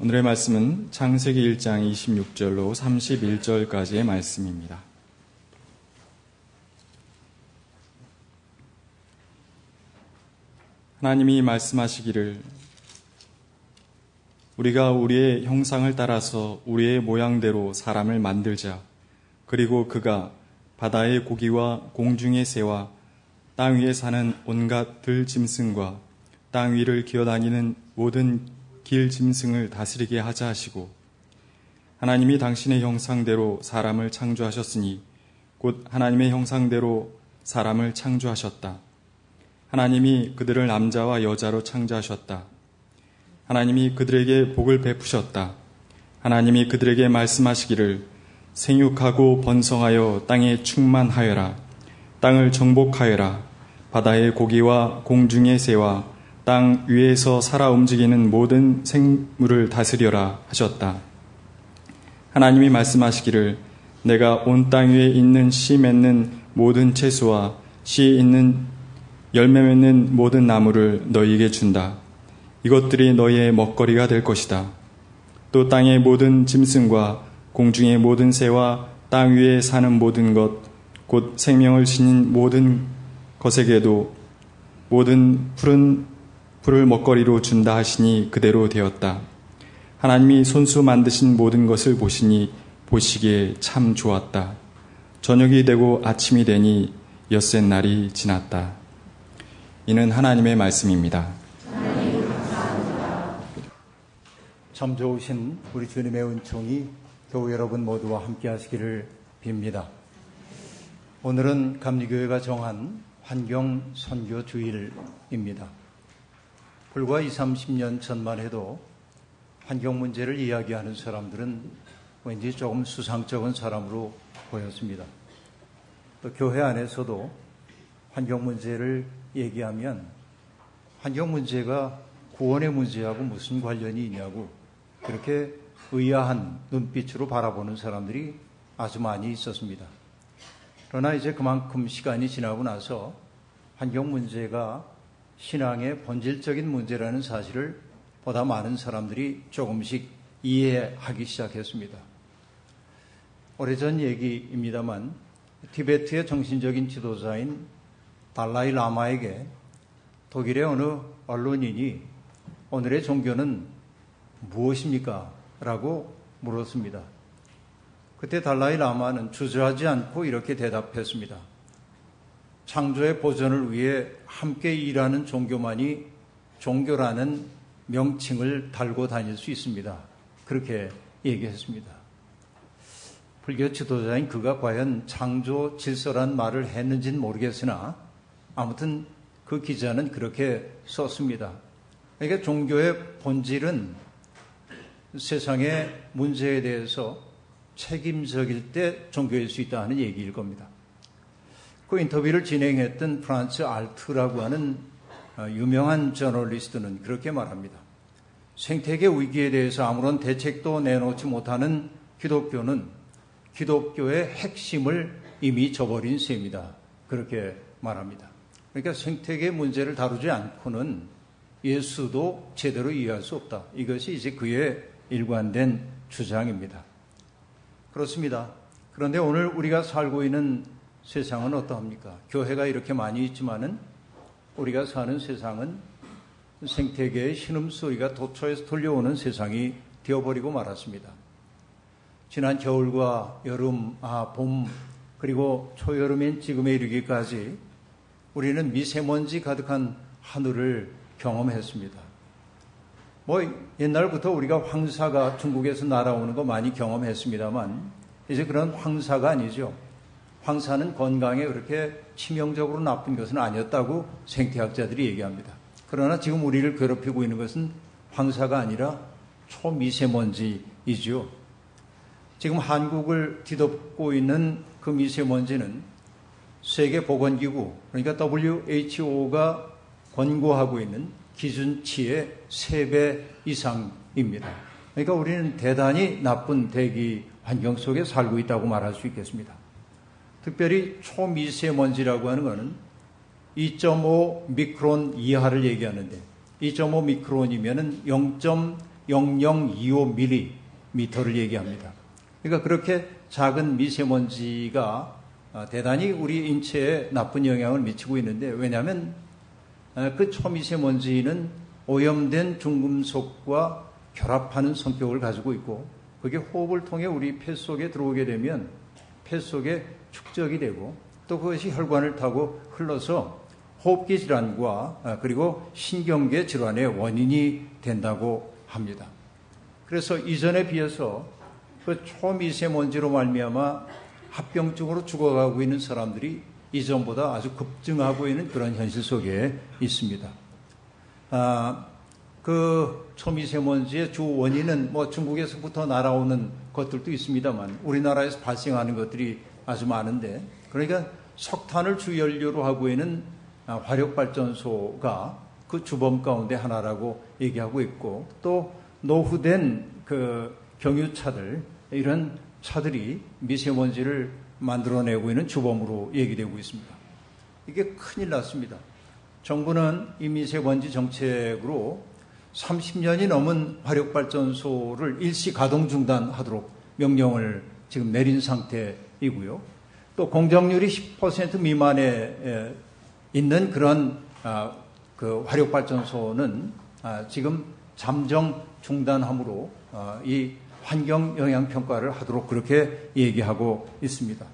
오늘의 말씀은 창세기 1장 26절로 31절까지의 말씀입니다. 하나님이 말씀하시기를 우리가 우리의 형상을 따라서 우리의 모양대로 사람을 만들자. 그리고 그가 바다의 고기와 공중의 새와 땅 위에 사는 온갖 들짐승과 땅 위를 기어다니는 모든 길 짐승을 다스리게 하자 하시고 하나님이 당신의 형상대로 사람을 창조하셨으니 곧 하나님의 형상대로 사람을 창조하셨다. 하나님이 그들을 남자와 여자로 창조하셨다. 하나님이 그들에게 복을 베푸셨다. 하나님이 그들에게 말씀하시기를 생육하고 번성하여 땅에 충만하여라. 땅을 정복하여라. 바다의 고기와 공중의 새와 땅 위에서 살아 움직이는 모든 생물을 다스려라 하셨다. 하나님이 말씀하시기를 내가 온 땅 위에 있는 씨 맺는 모든 채소와 씨 있는 열매 맺는 모든 나무를 너희에게 준다. 이것들이 너희의 먹거리가 될 것이다. 또 땅의 모든 짐승과 공중의 모든 새와 땅 위에 사는 모든 것, 곧 생명을 지닌 모든 것에게도 모든 푸른 풀을 먹거리로 준다 하시니 그대로 되었다. 하나님이 손수 만드신 모든 것을 보시니 보시기에 참 좋았다. 저녁이 되고 아침이 되니 엿새 날이 지났다. 이는 하나님의 말씀입니다. 참 좋으신 우리 주님의 은총이 교우 여러분 모두와 함께 하시기를 빕니다. 오늘은 감리교회가 정한 환경 선교 주일입니다. 불과 20, 30년 전만 해도 환경 문제를 이야기하는 사람들은 왠지 조금 수상쩍은 사람으로 보였습니다. 또 교회 안에서도 환경 문제를 얘기하면 환경 문제가 구원의 문제하고 무슨 관련이 있냐고 그렇게 의아한 눈빛으로 바라보는 사람들이 아주 많이 있었습니다. 그러나 이제 그만큼 시간이 지나고 나서 환경 문제가 신앙의 본질적인 문제라는 사실을 보다 많은 사람들이 조금씩 이해하기 시작했습니다. 오래전 얘기입니다만 티베트의 정신적인 지도자인 달라이 라마에게 독일의 어느 언론인이 오늘의 종교는 무엇입니까? 라고 물었습니다. 그때 달라이 라마는 주저하지 않고 이렇게 대답했습니다. 창조의 보존을 위해 함께 일하는 종교만이 종교라는 명칭을 달고 다닐 수 있습니다. 그렇게 얘기했습니다. 불교 지도자인 그가 과연 창조 질서란 말을 했는지는 모르겠으나 아무튼 그 기자는 그렇게 썼습니다. 그러니까 종교의 본질은 세상의 문제에 대해서 책임적일 때 종교일 수 있다는 얘기일 겁니다. 그 인터뷰를 진행했던 프란츠 알트라고 하는 어, 유명한 저널리스트는 그렇게 말합니다. 생태계 위기에 대해서 아무런 대책도 내놓지 못하는 기독교는 기독교의 핵심을 이미 저버린 셈이다. 그렇게 말합니다. 그러니까 생태계 문제를 다루지 않고는 예수도 제대로 이해할 수 없다. 이것이 이제 그의 일관된 주장입니다. 그렇습니다. 그런데 오늘 우리가 살고 있는 세상은 어떠합니까? 교회가 이렇게 많이 있지만은 우리가 사는 세상은 생태계의 신음소리가 도처에서 들려오는 세상이 되어버리고 말았습니다. 지난 겨울과 여름, 아, 봄, 그리고 초여름인 지금에 이르기까지 우리는 미세먼지 가득한 하늘을 경험했습니다. 뭐 옛날부터 우리가 황사가 중국에서 날아오는 거 많이 경험했습니다만 이제 그런 황사가 아니죠. 황사는 건강에 그렇게 치명적으로 나쁜 것은 아니었다고 생태학자들이 얘기합니다. 그러나 지금 우리를 괴롭히고 있는 것은 황사가 아니라 초미세먼지이죠. 지금 한국을 뒤덮고 있는 그 미세먼지는 세계보건기구, 그러니까 WHO가 권고하고 있는 기준치의 3배 이상입니다. 그러니까 우리는 대단히 나쁜 대기 환경 속에 살고 있다고 말할 수 있겠습니다. 특별히 초미세먼지라고 하는 것은 2.5 미크론 이하를 얘기하는데 2.5 미크론이면은 0.0025mm를 얘기합니다. 그러니까 그렇게 작은 미세먼지가 아, 대단히 우리 인체에 나쁜 영향을 미치고 있는데 왜냐하면 아, 그 초미세먼지는 오염된 중금속과 결합하는 성격을 가지고 있고 그게 호흡을 통해 우리 폐 속에 들어오게 되면 폐 속에 축적이 되고 또 그것이 혈관을 타고 흘러서 호흡기 질환과 아, 그리고 신경계 질환의 원인이 된다고 합니다. 그래서 이전에 비해서 그 초미세먼지로 말미암아 합병증으로 죽어가고 있는 사람들이 이전보다 아주 급증하고 있는 그런 현실 속에 있습니다. 아, 그 초미세먼지의 주 원인은 뭐 중국에서부터 날아오는 것들도 있습니다만 우리나라에서 발생하는 것들이 아주 많은데 그러니까 석탄을 주연료로 하고 있는 아, 화력발전소가 그 주범 가운데 하나라고 얘기하고 있고 또 노후된 그 경유차들 이런 차들이 미세먼지를 만들어내고 있는 주범으로 얘기되고 있습니다. 이게 큰일 났습니다. 정부는 이 미세먼지 정책으로 30년이 넘은 화력발전소를 일시 가동 중단하도록 명령을 지금 내린 상태 이고요. 또 공정률이 10% 미만에 있는 그런 아, 그 화력발전소는 아, 지금 잠정 중단함으로 아, 이 환경 영향 평가를 하도록 그렇게 얘기하고 있습니다.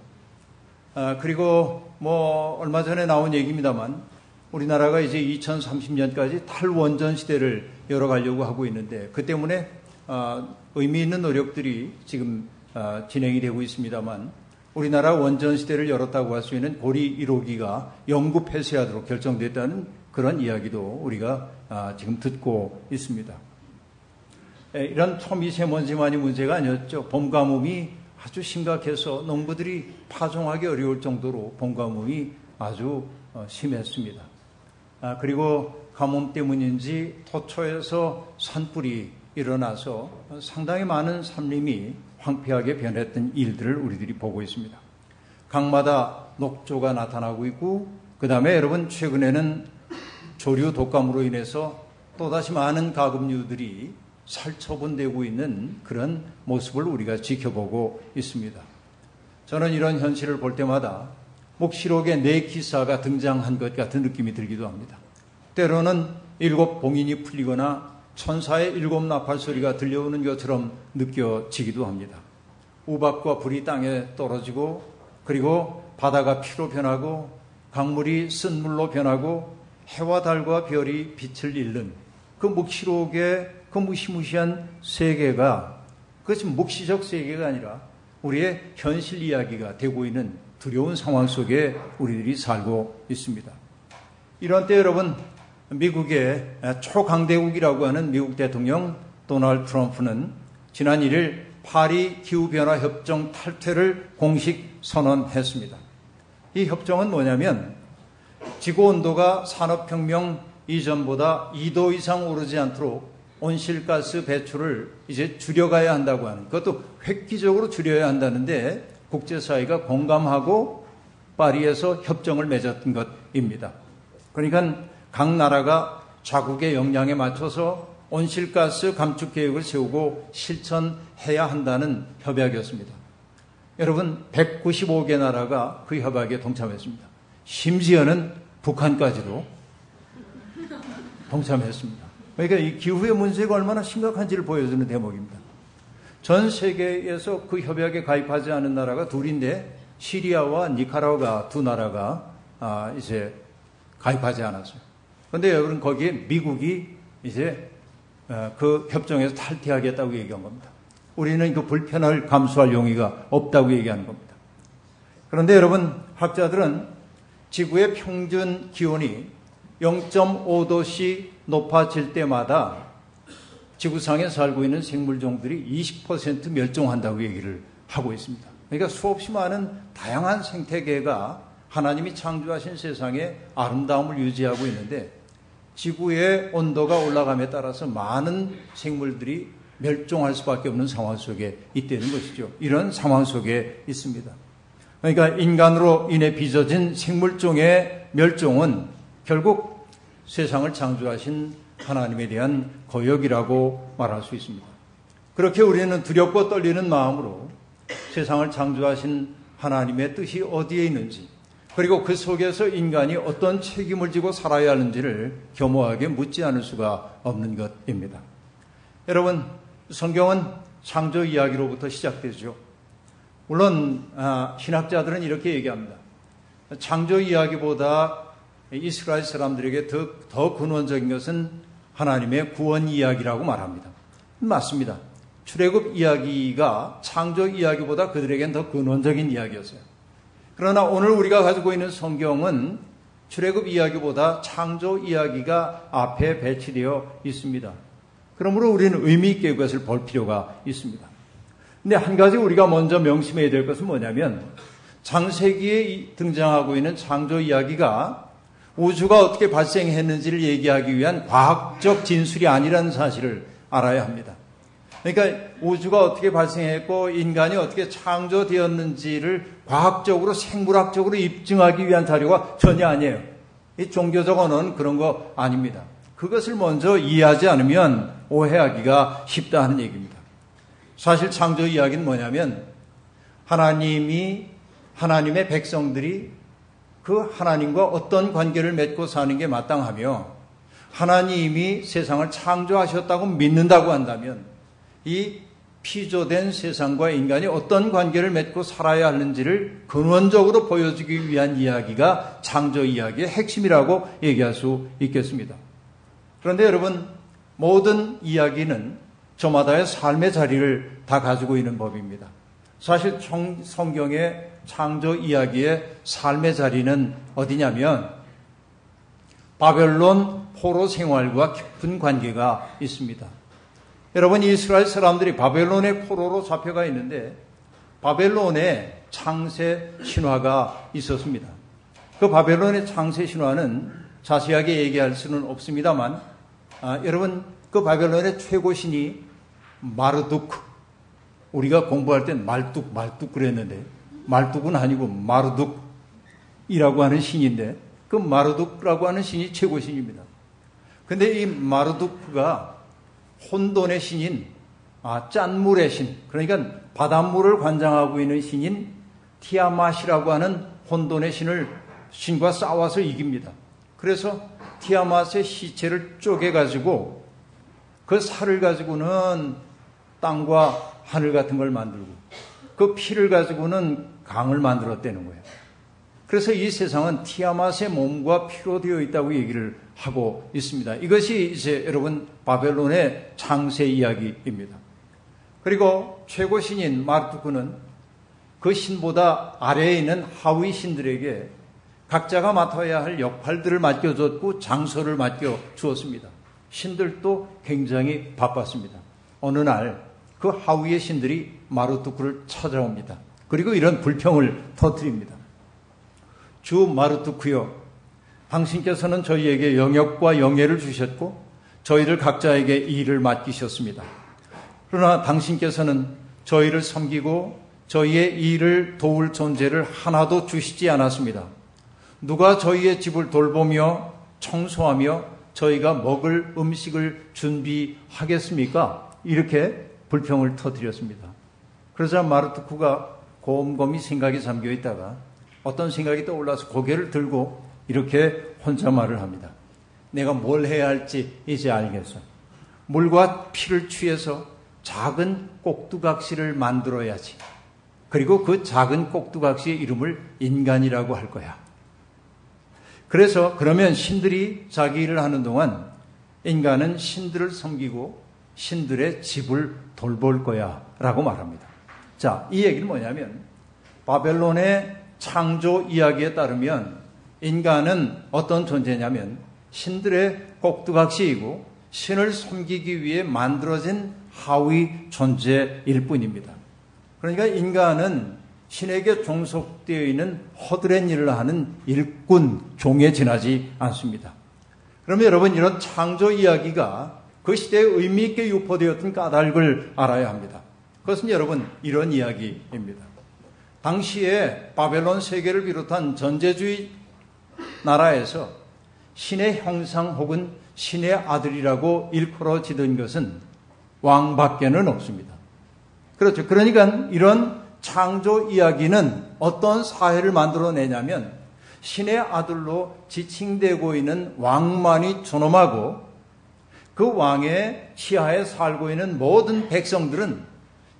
그리고 뭐 얼마 전에 나온 얘기입니다만 우리나라가 이제 2030년까지 탈원전 시대를 열어가려고 하고 있는데 그 때문에 의미 있는 노력들이 지금 진행이 되고 있습니다만 우리나라 원전 시대를 열었다고 할 수 있는 고리 1호기가 영구 폐쇄하도록 결정됐다는 그런 이야기도 우리가 아, 지금 듣고 있습니다. 이런 초미세먼지만이 문제가 아니었죠. 봄 가뭄이 아주 심각해서 농부들이 파종하기 어려울 정도로 봄 가뭄이 아주 어, 심했습니다. 아, 그리고 가뭄 때문인지 토초에서 산불이 일어나서 상당히 많은 산림이 황폐하게 변했던 일들을 우리들이 보고 있습니다. 강마다 녹조가 나타나고 있고 그 다음에 여러분 최근에는 조류 독감으로 인해서 또다시 많은 가금류들이 살처분되고 있는 그런 모습을 우리가 지켜보고 있습니다. 저는 이런 현실을 볼 때마다 목시록에 네 기사가 등장한 것 같은 느낌이 들기도 합니다. 때로는 일곱 봉인이 풀리거나 천사의 일곱 나팔 소리가 들려오는 것처럼 느껴지기도 합니다. 우박과 불이 땅에 떨어지고 그리고 바다가 피로 변하고 강물이 쓴물로 변하고 해와 달과 별이 빛을 잃는 그 묵시록의 그 무시무시한 세계가 그것이 묵시적 세계가 아니라 우리의 현실 이야기가 되고 있는 두려운 상황 속에 우리들이 살고 있습니다. 이런 때 여러분 미국의 초강대국이라고 하는 미국 대통령 도널드 트럼프는 지난 1일 파리 기후변화 협정 탈퇴를 공식 선언했습니다. 이 협정은 뭐냐면 지구 온도가 산업혁명 이전보다 2도 이상 오르지 않도록 온실가스 배출을 이제 줄여가야 한다고 하는 그것도 획기적으로 줄여야 한다는데 국제사회가 공감하고 파리에서 협정을 맺었던 것입니다. 그러니까 각 나라가 자국의 역량에 맞춰서 온실가스 감축 계획을 세우고 실천해야 한다는 협약이었습니다. 여러분, 195개 나라가 그 협약에 동참했습니다. 심지어는 북한까지도 동참했습니다. 그러니까 이 기후의 문제가 얼마나 심각한지를 보여주는 대목입니다. 전 세계에서 그 협약에 가입하지 않은 나라가 둘인데 시리아와 니카라가 두 나라가 아, 이제 가입하지 않았어요. 그런데 여러분 거기에 미국이 이제 어, 그 협정에서 탈퇴하겠다고 얘기한 겁니다. 우리는 그 불편을 감수할 용의가 없다고 얘기하는 겁니다. 그런데 여러분 학자들은 지구의 평균 기온이 0.5도씩 높아질 때마다 지구상에 살고 있는 생물 종들이 20% 멸종한다고 얘기를 하고 있습니다. 그러니까 수없이 많은 다양한 생태계가 하나님이 창조하신 세상에 아름다움을 유지하고 있는데 지구의 온도가 올라감에 따라서 많은 생물들이 멸종할 수밖에 없는 상황 속에 있다는 것이죠. 이런 상황 속에 있습니다. 그러니까 인간으로 인해 빚어진 생물종의 멸종은 결국 세상을 창조하신 하나님에 대한 거역이라고 말할 수 있습니다. 그렇게 우리는 두렵고 떨리는 마음으로 세상을 창조하신 하나님의 뜻이 어디에 있는지, 그리고 그 속에서 인간이 어떤 책임을 지고 살아야 하는지를 겸허하게 묻지 않을 수가 없는 것입니다. 여러분, 성경은 창조 이야기로부터 시작되죠. 물론 아, 신학자들은 이렇게 얘기합니다. 창조 이야기보다 이스라엘 사람들에게 더, 더 근원적인 것은 하나님의 구원 이야기라고 말합니다. 맞습니다. 출애굽 이야기가 창조 이야기보다 그들에겐 더 근원적인 이야기였어요. 그러나 오늘 우리가 가지고 있는 성경은 출애굽 이야기보다 창조 이야기가 앞에 배치되어 있습니다. 그러므로 우리는 의미 있게 그것을 볼 필요가 있습니다. 근데 한 가지 우리가 먼저 명심해야 될 것은 뭐냐면 장세기에 등장하고 있는 창조 이야기가 우주가 어떻게 발생했는지를 얘기하기 위한 과학적 진술이 아니라는 사실을 알아야 합니다. 그러니까 우주가 어떻게 발생했고 인간이 어떻게 창조되었는지를 과학적으로 생물학적으로 입증하기 위한 자료가 전혀 아니에요. 이 종교적 언어는 그런 거 아닙니다. 그것을 먼저 이해하지 않으면 오해하기가 쉽다 하는 얘기입니다. 사실 창조 이야기는 뭐냐면 하나님이 하나님의 백성들이 그 하나님과 어떤 관계를 맺고 사는 게 마땅하며 하나님이 세상을 창조하셨다고 믿는다고 한다면 이 피조된 세상과 인간이 어떤 관계를 맺고 살아야 하는지를 근원적으로 보여주기 위한 이야기가 창조 이야기의 핵심이라고 얘기할 수 있겠습니다. 그런데 여러분, 모든 이야기는 저마다의 삶의 자리를 다 가지고 있는 법입니다. 사실 성경의 창조 이야기의 삶의 자리는 어디냐면 바벨론 포로 생활과 깊은 관계가 있습니다. 여러분 이스라엘 사람들이 바벨론의 포로로 잡혀가 있는데 바벨론에 창세 신화가 있었습니다. 그 바벨론의 창세 신화는 자세하게 얘기할 수는 없습니다만 아, 여러분 그 바벨론의 최고 신이 마르두크 우리가 공부할 땐 말뚝 말뚝 그랬는데 말뚝은 아니고 마르둑이라고 하는 신인데 그 마르둑이라고 하는 신이 최고 신입니다. 근데 이 마르둑가 혼돈의 신인 아, 짠물의 신 그러니까 바닷물을 관장하고 있는 신인 티아맛이라고 하는 혼돈의 신을 신과 싸워서 이깁니다. 그래서 티아맛의 시체를 쪼개 가지고 그 살을 가지고는 땅과 하늘 같은 걸 만들고 그 피를 가지고는 강을 만들었다는 거예요. 그래서 이 세상은 티아맛의 몸과 피로 되어 있다고 얘기를 하고 있습니다. 이것이 이제 여러분 바벨론의 창세 이야기입니다. 그리고 최고 신인 마르투크는 그 신보다 아래에 있는 하위 신들에게 각자가 맡아야 할 역할들을 맡겨줬고 장소를 맡겨 주었습니다. 신들도 굉장히 바빴습니다. 어느 날 그 하위의 신들이 마르투크를 찾아옵니다. 그리고 이런 불평을 터뜨립니다. 주 마르투크요. 당신께서는 저희에게 영역과 영예를 주셨고 저희를 각자에게 일을 맡기셨습니다. 그러나 당신께서는 저희를 섬기고 저희의 일을 도울 존재를 하나도 주시지 않았습니다. 누가 저희의 집을 돌보며 청소하며 저희가 먹을 음식을 준비하겠습니까? 이렇게 불평을 터뜨렸습니다. 그러자 마르투크가 곰곰이 생각에 잠겨 있다가 어떤 생각이 떠올라서 고개를 들고 이렇게 혼자 말을 합니다. 내가 뭘 해야 할지 이제 알겠어. 물과 피를 취해서 작은 꼭두각시를 만들어야지. 그리고 그 작은 꼭두각시의 이름을 인간이라고 할 거야. 그래서 그러면 신들이 자기 일을 하는 동안 인간은 신들을 섬기고 신들의 집을 돌볼 거야. 라고 말합니다. 자, 이 얘기는 뭐냐면 바벨론의 창조 이야기에 따르면 인간은 어떤 존재냐면 신들의 꼭두각시이고 신을 섬기기 위해 만들어진 하위 존재일 뿐입니다. 그러니까 인간은 신에게 종속되어 있는 허드렛 일을 하는 일꾼, 종에 지나지 않습니다. 그러면 여러분 이런 창조 이야기가 그 시대에 의미 있게 유포되었던 까닭을 알아야 합니다. 그것은 여러분 이런 이야기입니다. 당시에 바벨론 세계를 비롯한 전제주의 나라에서 신의 형상 혹은 신의 아들이라고 일컬어지던 것은 왕밖에는 없습니다. 그렇죠. 그러니까 이런 창조 이야기는 어떤 사회를 만들어내냐면 신의 아들로 지칭되고 있는 왕만이 존엄하고 그 왕의 치하에 살고 있는 모든 백성들은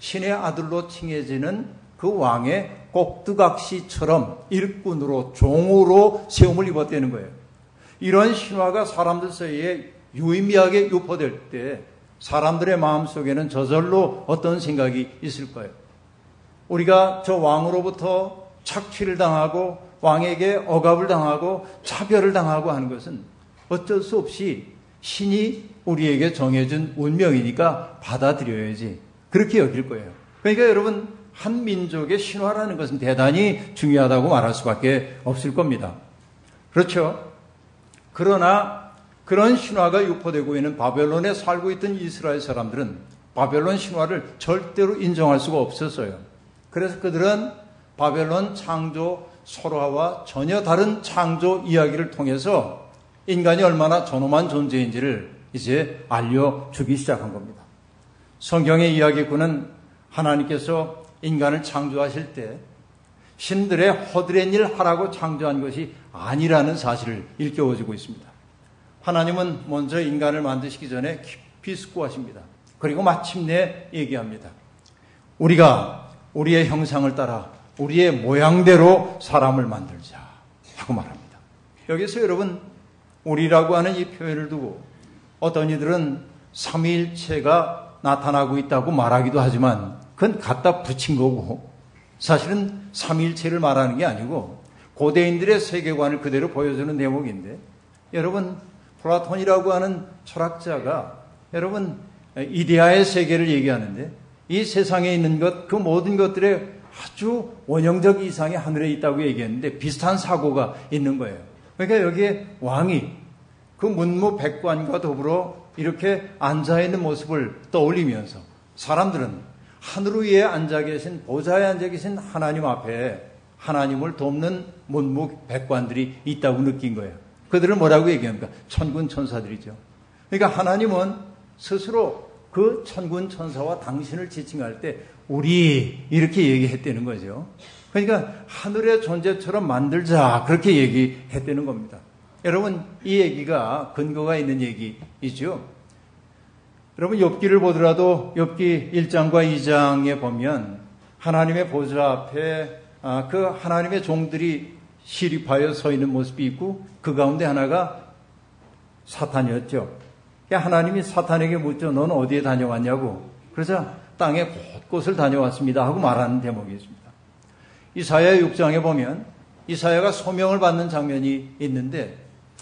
신의 아들로 칭해지는 그 왕의 꼭두각시처럼 일꾼으로 종으로 세움을 입었다는 거예요. 이런 신화가 사람들 사이에 유의미하게 유포될 때 사람들의 마음 속에는 저절로 어떤 생각이 있을 거예요. 우리가 저 왕으로부터 착취를 당하고 왕에게 억압을 당하고 차별을 당하고 하는 것은 어쩔 수 없이 신이 우리에게 정해준 운명이니까 받아들여야지. 그렇게 여길 거예요. 그러니까 여러분, 한 민족의 신화라는 것은 대단히 중요하다고 말할 수밖에 없을 겁니다. 그렇죠? 그러나 그런 신화가 유포되고 있는 바벨론에 살고 있던 이스라엘 사람들은 바벨론 신화를 절대로 인정할 수가 없었어요. 그래서 그들은 바벨론 창조 설화와 전혀 다른 창조 이야기를 통해서 인간이 얼마나 존엄한 존재인지를 이제 알려주기 시작한 겁니다. 성경의 이야기꾼은 하나님께서 인간을 창조하실 때 신들의 허드렛 일 하라고 창조한 것이 아니라는 사실을 일깨워주고 있습니다. 하나님은 먼저 인간을 만드시기 전에 깊이 숙고하십니다. 그리고 마침내 얘기합니다. 우리가 우리의 형상을 따라 우리의 모양대로 사람을 만들자 하고 말합니다. 여기서 여러분 우리라고 하는 이 표현을 두고 어떤 이들은 삼위일체가 나타나고 있다고 말하기도 하지만 그건 갖다 붙인 거고 사실은 삼위일체를 말하는 게 아니고 고대인들의 세계관을 그대로 보여주는 대목인데 여러분 플라톤이라고 하는 철학자가 여러분 이데아의 세계를 얘기하는데 이 세상에 있는 것 그 모든 것들의 아주 원형적 이상이 하늘에 있다고 얘기했는데 비슷한 사고가 있는 거예요. 그러니까 여기에 왕이 그 문무 백관과 더불어 이렇게 앉아 있는 모습을 떠올리면서 사람들은 하늘 위에 앉아 계신 보좌에 앉아 계신 하나님 앞에 하나님을 돕는 문무 백관들이 있다고 느낀 거예요. 그들을 뭐라고 얘기합니까? 천군 천사들이죠. 그러니까 하나님은 스스로 그 천군 천사와 당신을 지칭할 때 우리 이렇게 얘기했다는 거죠. 그러니까 하늘의 존재처럼 만들자 그렇게 얘기했다는 겁니다. 여러분 이 얘기가 근거가 있는 얘기이죠. 여러분 엽기를 보더라도 엽기 1장과 2장에 보면 하나님의 보좌 앞에 아, 그 하나님의 종들이 시립하여 서 있는 모습이 있고 그 가운데 하나가 사탄이었죠. 그러니까 하나님이 사탄에게 묻죠. 너는 어디에 다녀왔냐고. 그래서 땅에 곳곳을 다녀왔습니다 하고 말하는 대목이 있습니다. 이사야 6장에 보면 이사야가 소명을 받는 장면이 있는데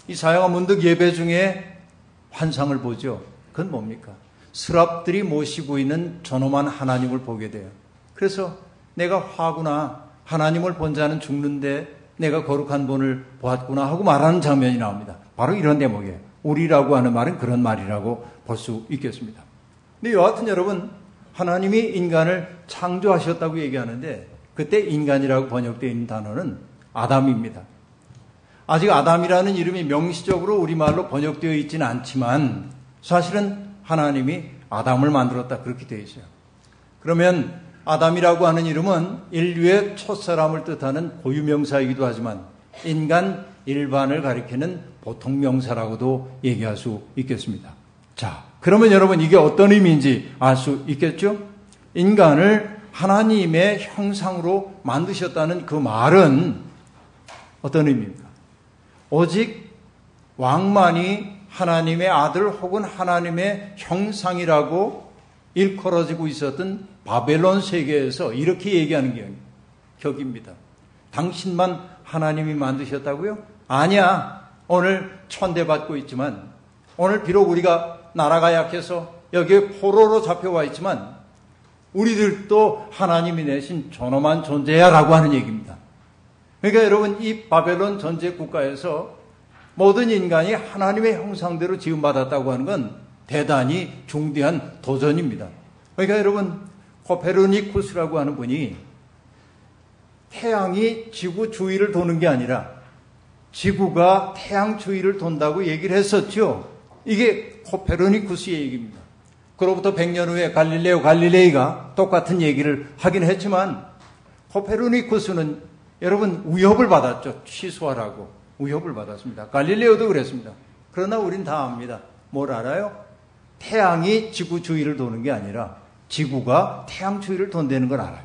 이사야가 문득 예배 중에 환상을 보죠. 그건 뭡니까? 스랍들이 모시고 있는 존엄한 하나님을 보게 돼요. 그래서 내가 화구나 하나님을 본 자는 죽는데 내가 거룩한 분을 보았구나 하고 말하는 장면이 나옵니다. 바로 이런 대목이에요. 우리라고 하는 말은 그런 말이라고 볼 수 있겠습니다. 근데 여하튼 여러분 하나님이 인간을 창조하셨다고 얘기하는데 그때 인간이라고 번역되어 있는 단어는 아담입니다. 아직 아담이라는 이름이 명시적으로 우리말로 번역되어 있지는 않지만 사실은 하나님이 아담을 만들었다 그렇게 되어 있어요. 그러면 아담이라고 하는 이름은 인류의 첫사람을 뜻하는 고유명사이기도 하지만 인간 일반을 가리키는 보통 명사라고도 얘기할 수 있겠습니다. 자, 그러면 여러분 이게 어떤 의미인지 알 수 있겠죠? 인간을 하나님의 형상으로 만드셨다는 그 말은 어떤 의미입니까? 오직 왕만이 하나님의 아들 혹은 하나님의 형상이라고 일컬어지고 있었던 바벨론 세계에서 이렇게 얘기하는 격입니다. 당신만 하나님이 만드셨다고요? 아니야. 오늘 천대받고 있지만 오늘 비록 우리가 나라가 약해서 여기에 포로로 잡혀와 있지만 우리들도 하나님이 내신 존엄한 존재야라고 하는 얘기입니다. 그러니까 여러분 이 바벨론 전제 국가에서 모든 인간이 하나님의 형상대로 지음받았다고 하는 건 대단히 중대한 도전입니다. 그러니까 여러분 코페르니쿠스라고 하는 분이 태양이 지구 주위를 도는 게 아니라 지구가 태양 주위를 돈다고 얘기를 했었죠. 이게 코페르니쿠스의 얘기입니다. 그로부터 100년 후에 갈릴레오 갈릴레이가 똑같은 얘기를 하긴 했지만 코페르니쿠스는 여러분 위협을 받았죠. 취소하라고 위협을 받았습니다. 갈릴레오도 그랬습니다. 그러나 우린 다 압니다. 뭘 알아요? 태양이 지구 주위를 도는 게 아니라 지구가 태양 주위를 돈다는 걸 알아요.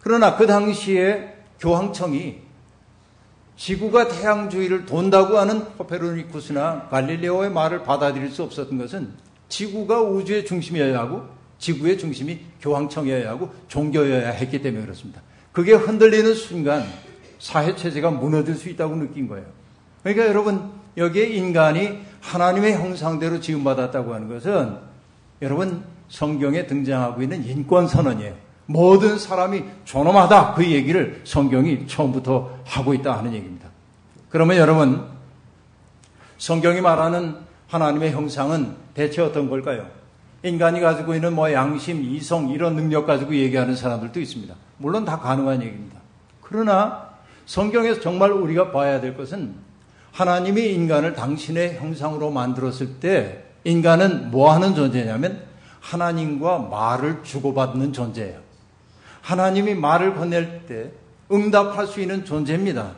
그러나 그 당시에 교황청이 지구가 태양 주위를 돈다고 하는 코페르니쿠스나 갈릴레오의 말을 받아들일 수 없었던 것은 지구가 우주의 중심이어야 하고 지구의 중심이 교황청이어야 하고 종교여야 했기 때문에 그렇습니다. 그게 흔들리는 순간 사회 체제가 무너질 수 있다고 느낀 거예요. 그러니까 여러분 여기에 인간이 하나님의 형상대로 지음받았다고 하는 것은 여러분 성경에 등장하고 있는 인권 선언이에요. 모든 사람이 존엄하다 그 얘기를 성경이 처음부터 하고 있다 하는 얘기입니다. 그러면 여러분 성경이 말하는 하나님의 형상은 대체 어떤 걸까요? 인간이 가지고 있는 뭐 양심, 이성 이런 능력 가지고 얘기하는 사람들도 있습니다. 물론 다 가능한 얘기입니다. 그러나 성경에서 정말 우리가 봐야 될 것은 하나님이 인간을 당신의 형상으로 만들었을 때 인간은 뭐 하는 존재냐면 하나님과 말을 주고받는 존재예요. 하나님이 말을 건넬 때 응답할 수 있는 존재입니다.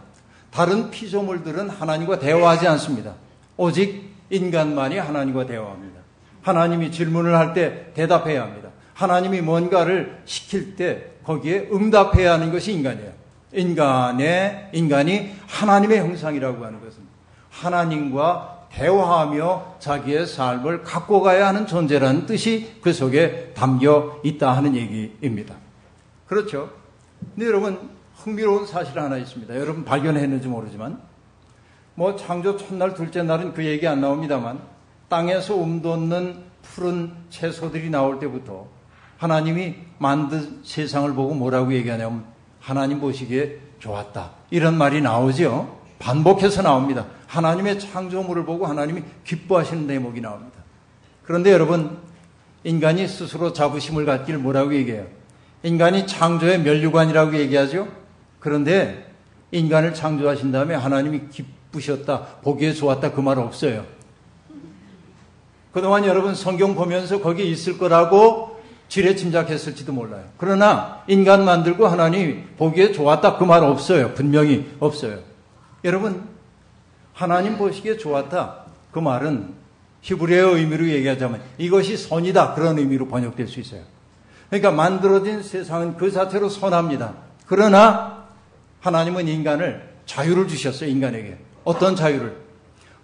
다른 피조물들은 하나님과 대화하지 않습니다. 오직 인간만이 하나님과 대화합니다. 하나님이 질문을 할 때 대답해야 합니다. 하나님이 뭔가를 시킬 때 거기에 응답해야 하는 것이 인간이에요. 인간의, 인간이 하나님의 형상이라고 하는 것은 하나님과 대화하며 자기의 삶을 갖고 가야 하는 존재라는 뜻이 그 속에 담겨 있다 하는 얘기입니다. 그렇죠. 근데 여러분, 흥미로운 사실 하나 있습니다. 여러분 발견했는지 모르지만, 뭐 창조 첫날, 둘째 날은 그 얘기 안 나옵니다만, 땅에서 움돋는 푸른 채소들이 나올 때부터 하나님이 만든 세상을 보고 뭐라고 얘기하냐면, 하나님 보시기에 좋았다. 이런 말이 나오죠. 반복해서 나옵니다. 하나님의 창조물을 보고 하나님이 기뻐하시는 대목이 나옵니다. 그런데 여러분, 인간이 스스로 자부심을 갖길 뭐라고 얘기해요? 인간이 창조의 면류관이라고 얘기하죠? 그런데 인간을 창조하신 다음에 하나님이 기쁘셨다, 보기에 좋았다 그 말 없어요. 그동안 여러분 성경 보면서 거기에 있을 거라고 지레 짐작했을지도 몰라요. 그러나 인간 만들고 하나님 보기에 좋았다 그 말 없어요. 분명히 없어요. 여러분 하나님 보시기에 좋았다 그 말은 히브리어 의미로 얘기하자면 이것이 선이다 그런 의미로 번역될 수 있어요. 그러니까 만들어진 세상은 그 자체로 선합니다. 그러나 하나님은 인간을 자유를 주셨어요, 인간에게. 어떤 자유를?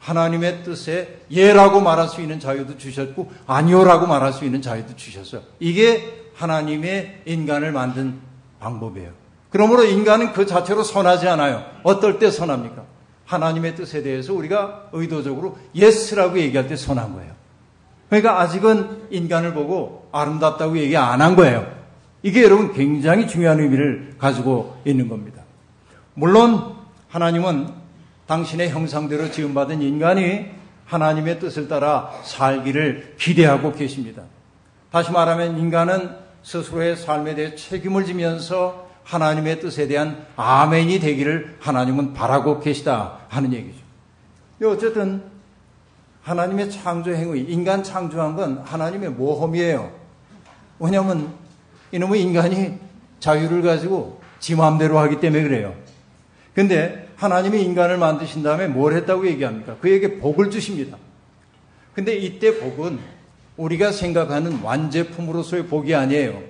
하나님의 뜻에 예라고 말할 수 있는 자유도 주셨고, 아니오라고 말할 수 있는 자유도 주셨어요. 이게 하나님의 인간을 만든 방법이에요. 그러므로 인간은 그 자체로 선하지 않아요. 어떨 때 선합니까? 하나님의 뜻에 대해서 우리가 의도적으로 yes라고 얘기할 때 선한 거예요. 그러니까 아직은 인간을 보고 아름답다고 얘기 안 한 거예요. 이게 여러분 굉장히 중요한 의미를 가지고 있는 겁니다. 물론 하나님은 당신의 형상대로 지음받은 인간이 하나님의 뜻을 따라 살기를 기대하고 계십니다. 다시 말하면 인간은 스스로의 삶에 대해 책임을 지면서 하나님의 뜻에 대한 아멘이 되기를 하나님은 바라고 계시다 하는 얘기죠. 어쨌든 하나님의 창조 행위, 인간 창조한 건 하나님의 모험이에요. 왜냐하면 이놈의 인간이 자유를 가지고 지 마음대로 하기 때문에 그래요. 근데 하나님이 인간을 만드신 다음에 뭘 했다고 얘기합니까? 그에게 복을 주십니다. 근데 이때 복은 우리가 생각하는 완제품으로서의 복이 아니에요.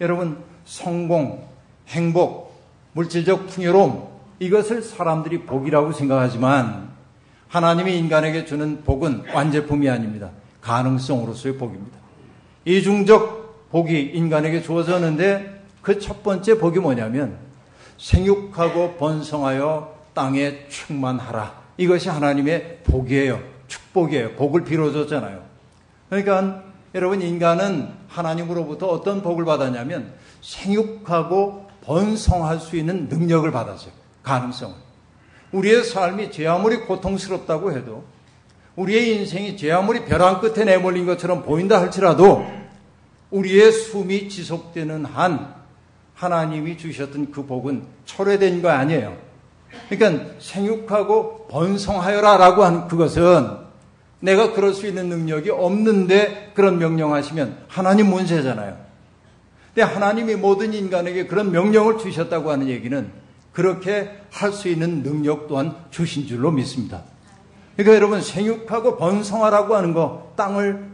여러분, 성공, 행복, 물질적 풍요로움, 이것을 사람들이 복이라고 생각하지만 하나님이 인간에게 주는 복은 완제품이 아닙니다. 가능성으로서의 복입니다. 이중적 복이 인간에게 주어졌는데 그 첫 번째 복이 뭐냐면 생육하고 번성하여 땅에 충만하라. 이것이 하나님의 복이에요. 축복이에요. 복을 빌어줬잖아요. 그러니까 여러분 인간은 하나님으로부터 어떤 복을 받았냐면 생육하고 번성할 수 있는 능력을 받았어요. 가능성을. 우리의 삶이 제 아무리 고통스럽다고 해도 우리의 인생이 제 아무리 벼랑 끝에 내몰린 것처럼 보인다 할지라도 우리의 숨이 지속되는 한 하나님이 주셨던 그 복은 철회된 거 아니에요. 그러니까 생육하고 번성하여라라고 한 그것은 내가 그럴 수 있는 능력이 없는데 그런 명령하시면 하나님 문제잖아요. 근데 하나님이 모든 인간에게 그런 명령을 주셨다고 하는 얘기는 그렇게 할 수 있는 능력 또한 주신 줄로 믿습니다. 그러니까 여러분 생육하고 번성하라고 하는 거, 땅을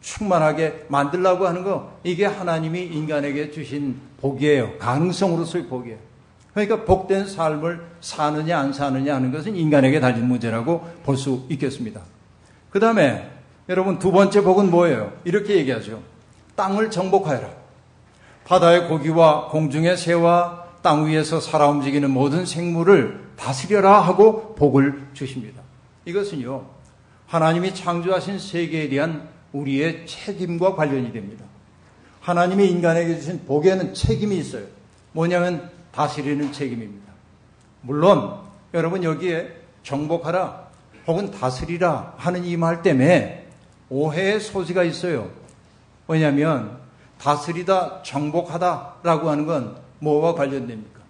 충만하게 만들라고 하는 거, 이게 하나님이 인간에게 주신 복이에요. 가능성으로서의 복이에요. 그러니까 복된 삶을 사느냐 안 사느냐 하는 것은 인간에게 달린 문제라고 볼 수 있겠습니다. 그 다음에 여러분 두 번째 복은 뭐예요? 이렇게 얘기하죠. 땅을 정복하여라. 바다의 고기와 공중의 새와 땅 위에서 살아 움직이는 모든 생물을 다스려라 하고 복을 주십니다. 이것은요, 하나님이 창조하신 세계에 대한 우리의 책임과 관련이 됩니다. 하나님이 인간에게 주신 복에는 책임이 있어요. 뭐냐면 다스리는 책임입니다. 물론 여러분 여기에 정복하라 혹은 다스리라 하는 이 말 때문에 오해의 소지가 있어요. 왜냐하면 다스리다 정복하다라고 하는 건 뭐와 관련됩니까?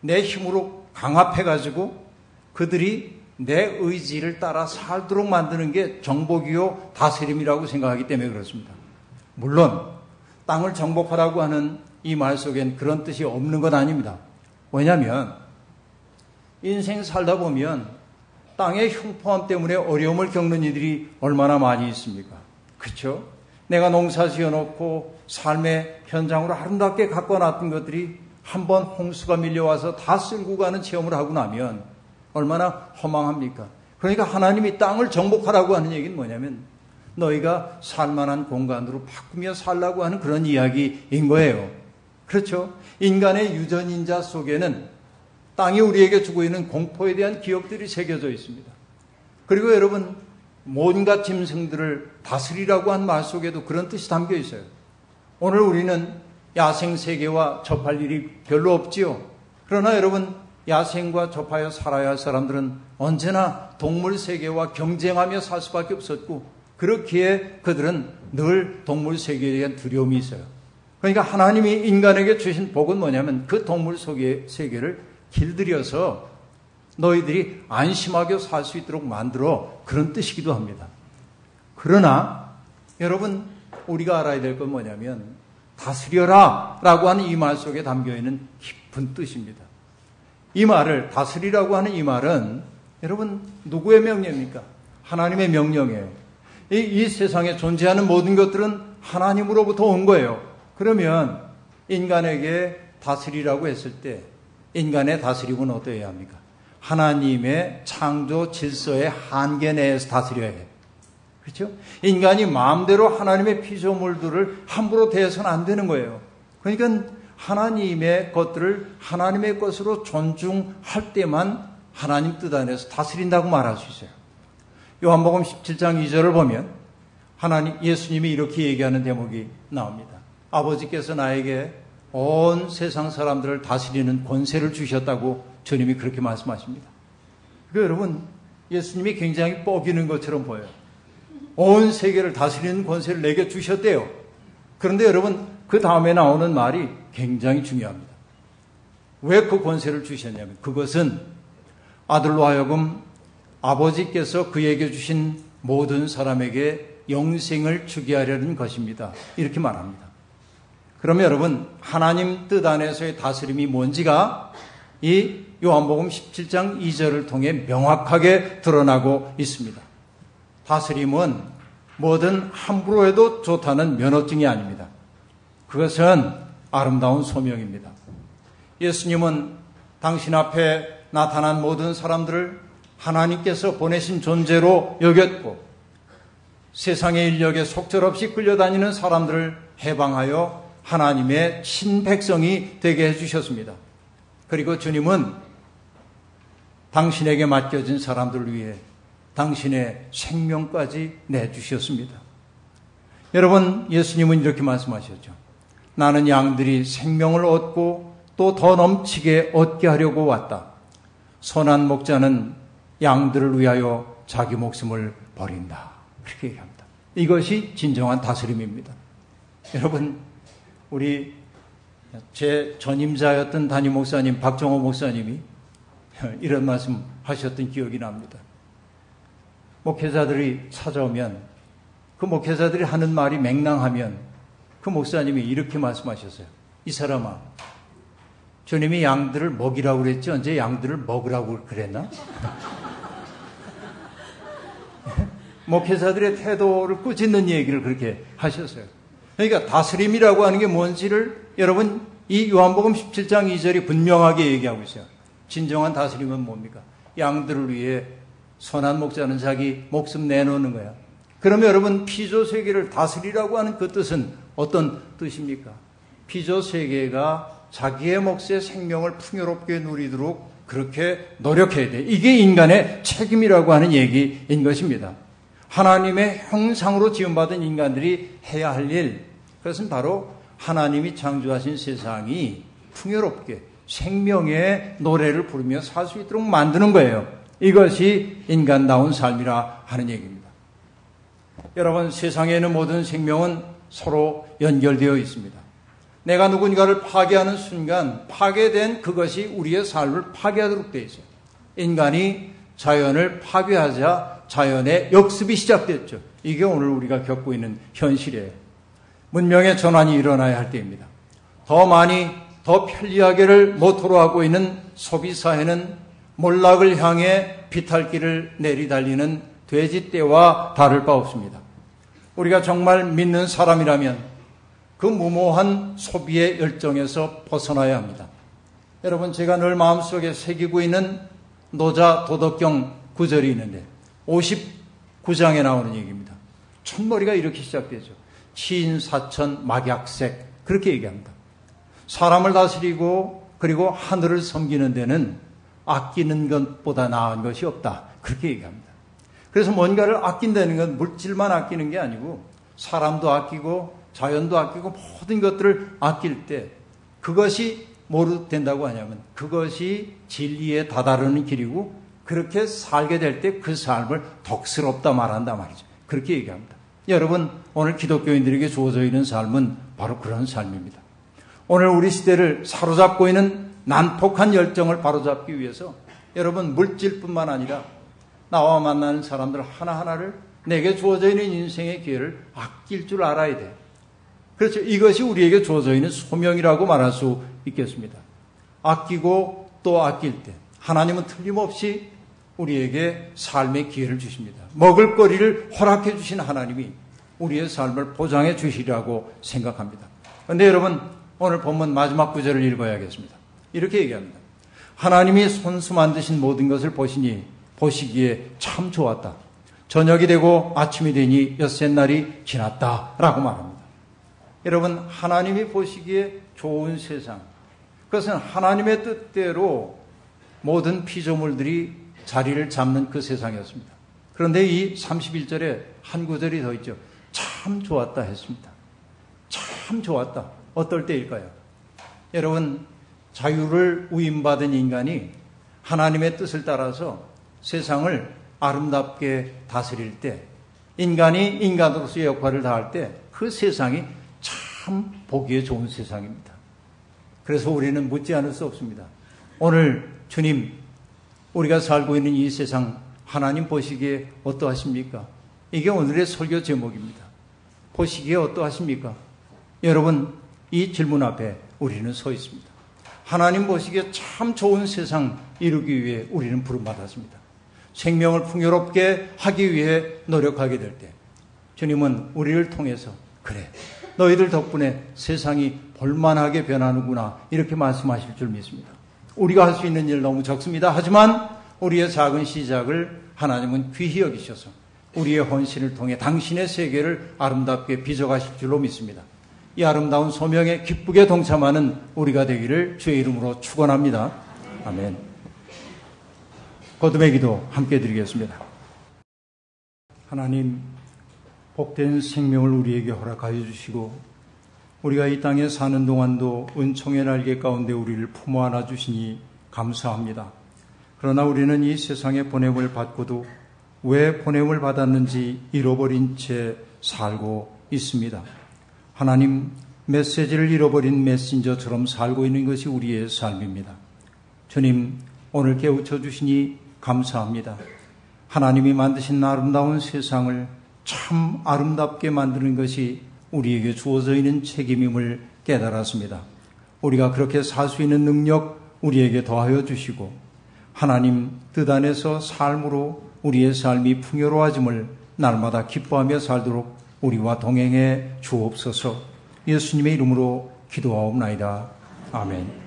내 힘으로 강압해가지고 그들이 내 의지를 따라 살도록 만드는 게 정복이요 다스림이라고 생각하기 때문에 그렇습니다. 물론 땅을 정복하라고 하는 이 말 속엔 그런 뜻이 없는 건 아닙니다. 왜냐하면 인생 살다 보면 땅의 흉포함 때문에 어려움을 겪는 이들이 얼마나 많이 있습니까? 그렇죠? 내가 농사 지어놓고 삶의 현장으로 아름답게 갖고 놨던 것들이 한 번 홍수가 밀려와서 다 쓸고 가는 체험을 하고 나면 얼마나 허망합니까? 그러니까 하나님이 땅을 정복하라고 하는 얘기는 뭐냐면 너희가 살만한 공간으로 바꾸며 살라고 하는 그런 이야기인 거예요. 그렇죠? 인간의 유전인자 속에는 땅이 우리에게 주고 있는 공포에 대한 기억들이 새겨져 있습니다. 그리고 여러분, 온갖 짐승들을 다스리라고 한 말 속에도 그런 뜻이 담겨 있어요. 오늘 우리는 야생 세계와 접할 일이 별로 없지요. 그러나 여러분, 야생과 접하여 살아야 할 사람들은 언제나 동물 세계와 경쟁하며 살 수밖에 없었고, 그렇기에 그들은 늘 동물 세계에 대한 두려움이 있어요. 그러니까 하나님이 인간에게 주신 복은 뭐냐면 그 동물 속의 세계를 길들여서 너희들이 안심하게 살 수 있도록 만들어 그런 뜻이기도 합니다. 그러나 여러분 우리가 알아야 될 건 뭐냐면 다스려라 라고 하는 이 말 속에 담겨 있는 깊은 뜻입니다. 이 말을 다스리라고 하는 이 말은 여러분 누구의 명령입니까? 하나님의 명령이에요. 이, 이 세상에 존재하는 모든 것들은 하나님으로부터 온 거예요. 그러면 인간에게 다스리라고 했을 때 인간의 다스림은 어떠해야 합니까? 하나님의 창조 질서의 한계 내에서 다스려야 해요. 그렇죠? 인간이 마음대로 하나님의 피조물들을 함부로 대해서는 안 되는 거예요. 그러니까 하나님의 것들을 하나님의 것으로 존중할 때만 하나님 뜻 안에서 다스린다고 말할 수 있어요. 요한복음 17장 2절을 보면 하나님 예수님이 이렇게 얘기하는 대목이 나옵니다. 아버지께서 나에게 온 세상 사람들을 다스리는 권세를 주셨다고 주님이 그렇게 말씀하십니다. 그 여러분 예수님이 굉장히 뻐기는 것처럼 보여요. 온 세계를 다스리는 권세를 내게 주셨대요. 그런데 여러분 그 다음에 나오는 말이 굉장히 중요합니다. 왜 그 권세를 주셨냐면 그것은 아들로 하여금 아버지께서 그에게 주신 모든 사람에게 영생을 주게 하려는 것입니다. 이렇게 말합니다. 그러면 여러분 하나님 뜻 안에서의 다스림이 뭔지가 이 요한복음 17장 2절을 통해 명확하게 드러나고 있습니다. 다스림은 뭐든 함부로 해도 좋다는 면허증이 아닙니다. 그것은 아름다운 소명입니다. 예수님은 당신 앞에 나타난 모든 사람들을 하나님께서 보내신 존재로 여겼고 세상의 인력에 속절없이 끌려다니는 사람들을 해방하여 하나님의 신백성이 되게 해주셨습니다. 그리고 주님은 당신에게 맡겨진 사람들을 위해 당신의 생명까지 내주셨습니다. 여러분, 예수님은 이렇게 말씀하셨죠. 나는 양들이 생명을 얻고 또 더 넘치게 얻게 하려고 왔다. 선한 목자는 양들을 위하여 자기 목숨을 버린다. 그렇게 얘기합니다. 이것이 진정한 다스림입니다. 여러분, 우리 제 전임자였던 담임 목사님 박정호 목사님이 이런 말씀 하셨던 기억이 납니다. 목회자들이 찾아오면 그 목회자들이 하는 말이 맹랑하면 그 목사님이 이렇게 말씀하셨어요. 이 사람아, 주님이 양들을 먹이라고 그랬지 언제 양들을 먹으라고 그랬나? 목회자들의 태도를 꾸짖는 얘기를 그렇게 하셨어요. 그러니까 다스림이라고 하는 게 뭔지를 여러분 이 요한복음 17장 2절이 분명하게 얘기하고 있어요. 진정한 다스림은 뭡니까? 양들을 위해 선한 목자는 자기 목숨 내놓는 거야. 그러면 여러분 피조 세계를 다스리라고 하는 그 뜻은 어떤 뜻입니까? 피조 세계가 자기의 몫의 생명을 풍요롭게 누리도록 그렇게 노력해야 돼. 이게 인간의 책임이라고 하는 얘기인 것입니다. 하나님의 형상으로 지음받은 인간들이 해야 할 일, 그것은 바로 하나님이 창조하신 세상이 풍요롭게 생명의 노래를 부르며 살 수 있도록 만드는 거예요. 이것이 인간다운 삶이라 하는 얘기입니다. 여러분, 세상에 있는 모든 생명은 서로 연결되어 있습니다. 내가 누군가를 파괴하는 순간 파괴된 그것이 우리의 삶을 파괴하도록 되어 있어요. 인간이 자연을 파괴하자 자연의 역습이 시작됐죠. 이게 오늘 우리가 겪고 있는 현실이에요. 문명의 전환이 일어나야 할 때입니다. 더 많이 더 편리하게를 모토로 하고 있는 소비사회는 몰락을 향해 비탈길을 내리달리는 돼지떼와 다를 바 없습니다. 우리가 정말 믿는 사람이라면 그 무모한 소비의 열정에서 벗어나야 합니다. 여러분, 제가 늘 마음속에 새기고 있는 노자 도덕경 구절이 있는데 59장에 나오는 얘기입니다. 첫머리가 이렇게 시작되죠. 치인사천 막약색 그렇게 얘기합니다. 사람을 다스리고 그리고 하늘을 섬기는 데는 아끼는 것보다 나은 것이 없다. 그렇게 얘기합니다. 그래서 뭔가를 아낀다는 건 물질만 아끼는 게 아니고 사람도 아끼고 자연도 아끼고 모든 것들을 아낄 때 그것이 뭐로 된다고 하냐면 그것이 진리에 다다르는 길이고 그렇게 살게 될 때 그 삶을 덕스럽다 말한다 말이죠. 그렇게 얘기합니다. 여러분, 오늘 기독교인들에게 주어져 있는 삶은 바로 그런 삶입니다. 오늘 우리 시대를 사로잡고 있는 난폭한 열정을 바로잡기 위해서 여러분 물질뿐만 아니라 나와 만나는 사람들 하나하나를 내게 주어져 있는 인생의 기회를 아낄 줄 알아야 돼. 그렇죠. 이것이 우리에게 주어져 있는 소명이라고 말할 수 있겠습니다. 아끼고 또 아낄 때 하나님은 틀림없이 우리에게 삶의 기회를 주십니다. 먹을 거리를 허락해 주신 하나님이 우리의 삶을 보장해 주시리라고 생각합니다. 그런데 여러분 오늘 본문 마지막 구절을 읽어야겠습니다. 이렇게 얘기합니다. 하나님이 손수 만드신 모든 것을 보시니 보시기에 참 좋았다. 저녁이 되고 아침이 되니 엿새 날이 지났다라고 말합니다. 여러분, 하나님이 보시기에 좋은 세상. 그것은 하나님의 뜻대로 모든 피조물들이 자리를 잡는 그 세상이었습니다. 그런데 이 31절에 한 구절이 더 있죠. 참 좋았다 했습니다. 참 좋았다. 어떨 때일까요? 여러분, 자유를 위임받은 인간이 하나님의 뜻을 따라서 세상을 아름답게 다스릴 때, 인간이 인간으로서의 역할을 다할 때, 그 세상이 참 보기에 좋은 세상입니다. 그래서 우리는 묻지 않을 수 없습니다. 오늘 주님, 우리가 살고 있는 이 세상 하나님 보시기에 어떠하십니까? 이게 오늘의 설교 제목입니다. 보시기에 어떠하십니까? 여러분, 이 질문 앞에 우리는 서 있습니다. 하나님 보시기에 참 좋은 세상 이루기 위해 우리는 부름받았습니다. 생명을 풍요롭게 하기 위해 노력하게 될 때, 주님은 우리를 통해서, 그래, 너희들 덕분에 세상이 볼만하게 변하는구나. 이렇게 말씀하실 줄 믿습니다. 우리가 할 수 있는 일 너무 적습니다. 하지만 우리의 작은 시작을 하나님은 귀히 여기셔서 우리의 헌신을 통해 당신의 세계를 아름답게 빚어가실 줄로 믿습니다. 이 아름다운 소명에 기쁘게 동참하는 우리가 되기를 주의 이름으로 축원합니다. 아멘. 거듭의 기도 함께 드리겠습니다. 하나님 복된 생명을 우리에게 허락하여 주시고 우리가 이 땅에 사는 동안도 은총의 날개 가운데 우리를 품어 안아 주시니 감사합니다. 그러나 우리는 이 세상에 보냄을 받고도 왜 보냄을 받았는지 잃어버린 채 살고 있습니다. 하나님 메시지를 잃어버린 메신저처럼 살고 있는 것이 우리의 삶입니다. 주님 오늘 깨우쳐 주시니 감사합니다. 하나님이 만드신 아름다운 세상을 참 아름답게 만드는 것이 우리에게 주어져 있는 책임임을 깨달았습니다. 우리가 그렇게 살 수 있는 능력 우리에게 더하여 주시고 하나님 뜻 안에서 삶으로 우리의 삶이 풍요로워짐을 날마다 기뻐하며 살도록 우리와 동행해 주옵소서 예수님의 이름으로 기도하옵나이다. 아멘.